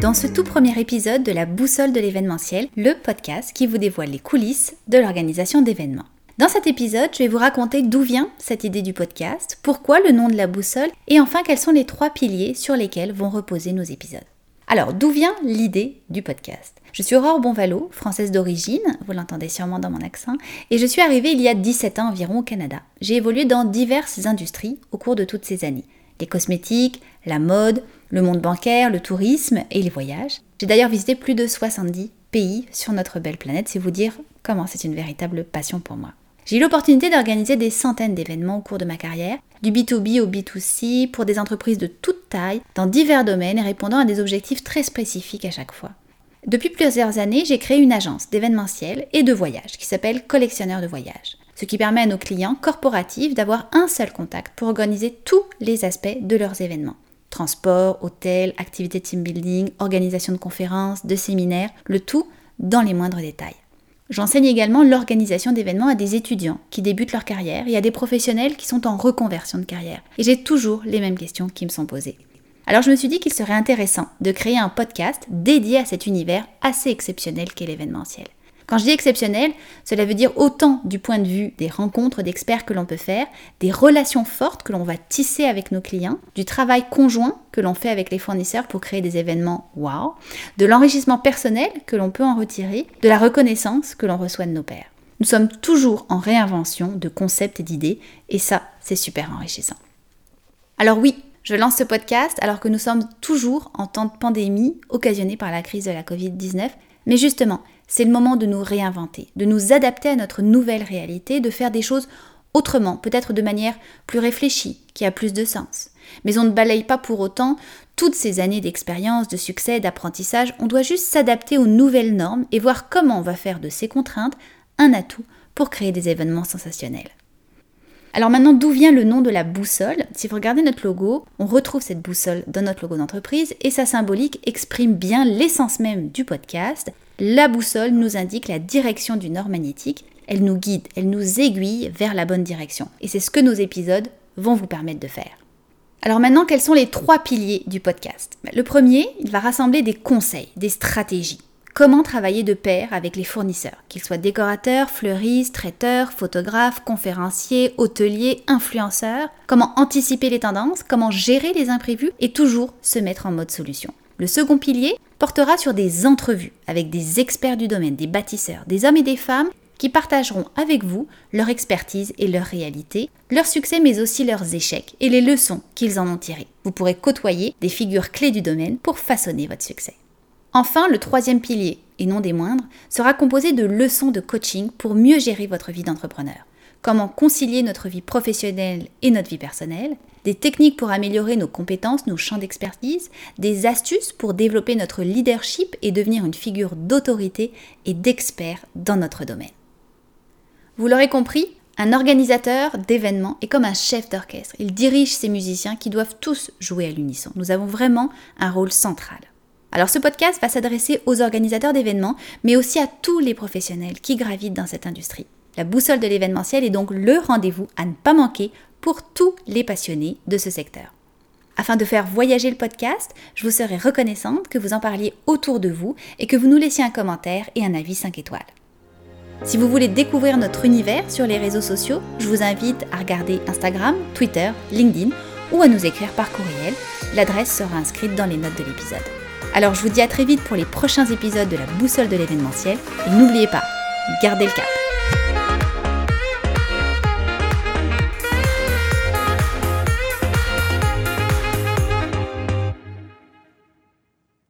dans ce tout premier épisode de la Boussole de l'événementiel, le podcast qui vous dévoile les coulisses de l'organisation d'événements. Dans cet épisode, je vais vous raconter d'où vient cette idée du podcast, pourquoi le nom de la boussole et enfin quels sont les trois piliers sur lesquels vont reposer nos épisodes. Alors, d'où vient l'idée du podcast? Je suis Aurore Bonvalo, française d'origine, vous l'entendez sûrement dans mon accent, et je suis arrivée il y a 17 ans environ au Canada. J'ai évolué dans diverses industries au cours de toutes ces années. Les cosmétiques, la mode, le monde bancaire, le tourisme et les voyages. J'ai d'ailleurs visité plus de 70 pays sur notre belle planète, c'est vous dire comment c'est une véritable passion pour moi. J'ai eu l'opportunité d'organiser des centaines d'événements au cours de ma carrière, du B2B au B2C, pour des entreprises de toute taille, dans divers domaines et répondant à des objectifs très spécifiques à chaque fois. Depuis plusieurs années, j'ai créé une agence d'événementiel et de voyage qui s'appelle Collectionneur de voyage, ce qui permet à nos clients corporatifs d'avoir un seul contact pour organiser tous les aspects de leurs événements. Transport, hôtel, activités team building, organisation de conférences, de séminaires, le tout dans les moindres détails. J'enseigne également l'organisation d'événements à des étudiants qui débutent leur carrière et à des professionnels qui sont en reconversion de carrière. Et j'ai toujours les mêmes questions qui me sont posées. Alors je me suis dit qu'il serait intéressant de créer un podcast dédié à cet univers assez exceptionnel qu'est l'événementiel. Quand je dis exceptionnel, cela veut dire autant du point de vue des rencontres d'experts que l'on peut faire, des relations fortes que l'on va tisser avec nos clients, du travail conjoint que l'on fait avec les fournisseurs pour créer des événements wow, de l'enrichissement personnel que l'on peut en retirer, de la reconnaissance que l'on reçoit de nos pairs. Nous sommes toujours en réinvention de concepts et d'idées, et ça, c'est super enrichissant. Alors oui, je lance ce podcast alors que nous sommes toujours en temps de pandémie occasionnée par la crise de la Covid-19, mais justement, c'est le moment de nous réinventer, de nous adapter à notre nouvelle réalité, de faire des choses autrement, peut-être de manière plus réfléchie, qui a plus de sens. Mais on ne balaye pas pour autant toutes ces années d'expérience, de succès, d'apprentissage, on doit juste s'adapter aux nouvelles normes et voir comment on va faire de ces contraintes un atout pour créer des événements sensationnels. Alors maintenant, d'où vient le nom de la boussole? Si vous regardez notre logo, on retrouve cette boussole dans notre logo d'entreprise et sa symbolique exprime bien l'essence même du podcast. La boussole nous indique la direction du nord magnétique. Elle nous guide, elle nous aiguille vers la bonne direction. Et c'est ce que nos épisodes vont vous permettre de faire. Alors maintenant, quels sont les trois piliers du podcast? Le premier, il va rassembler des conseils, des stratégies. Comment travailler de pair avec les fournisseurs, qu'ils soient décorateurs, fleuristes, traiteurs, photographes, conférenciers, hôteliers, influenceurs, comment anticiper les tendances, comment gérer les imprévus? Et toujours se mettre en mode solution. Le second pilier portera sur des entrevues avec des experts du domaine, des bâtisseurs, des hommes et des femmes qui partageront avec vous leur expertise et leur réalité, leurs succès mais aussi leurs échecs et les leçons qu'ils en ont tirées. Vous pourrez côtoyer des figures clés du domaine pour façonner votre succès. Enfin, le troisième pilier, et non des moindres, sera composé de leçons de coaching pour mieux gérer votre vie d'entrepreneur. Comment concilier notre vie professionnelle et notre vie personnelle, des techniques pour améliorer nos compétences, nos champs d'expertise, des astuces pour développer notre leadership et devenir une figure d'autorité et d'expert dans notre domaine. Vous l'aurez compris, un organisateur d'événements est comme un chef d'orchestre. Il dirige ses musiciens qui doivent tous jouer à l'unisson. Nous avons vraiment un rôle central. Alors ce podcast va s'adresser aux organisateurs d'événements, mais aussi à tous les professionnels qui gravitent dans cette industrie. La boussole de l'événementiel est donc le rendez-vous à ne pas manquer pour tous les passionnés de ce secteur. Afin de faire voyager le podcast, je vous serai reconnaissante que vous en parliez autour de vous et que vous nous laissiez un commentaire et un avis 5 étoiles. Si vous voulez découvrir notre univers sur les réseaux sociaux, je vous invite à regarder Instagram, Twitter, LinkedIn ou à nous écrire par courriel. L'adresse sera inscrite dans les notes de l'épisode. Alors je vous dis à très vite pour les prochains épisodes de la boussole de l'événementiel et n'oubliez pas, gardez le cap.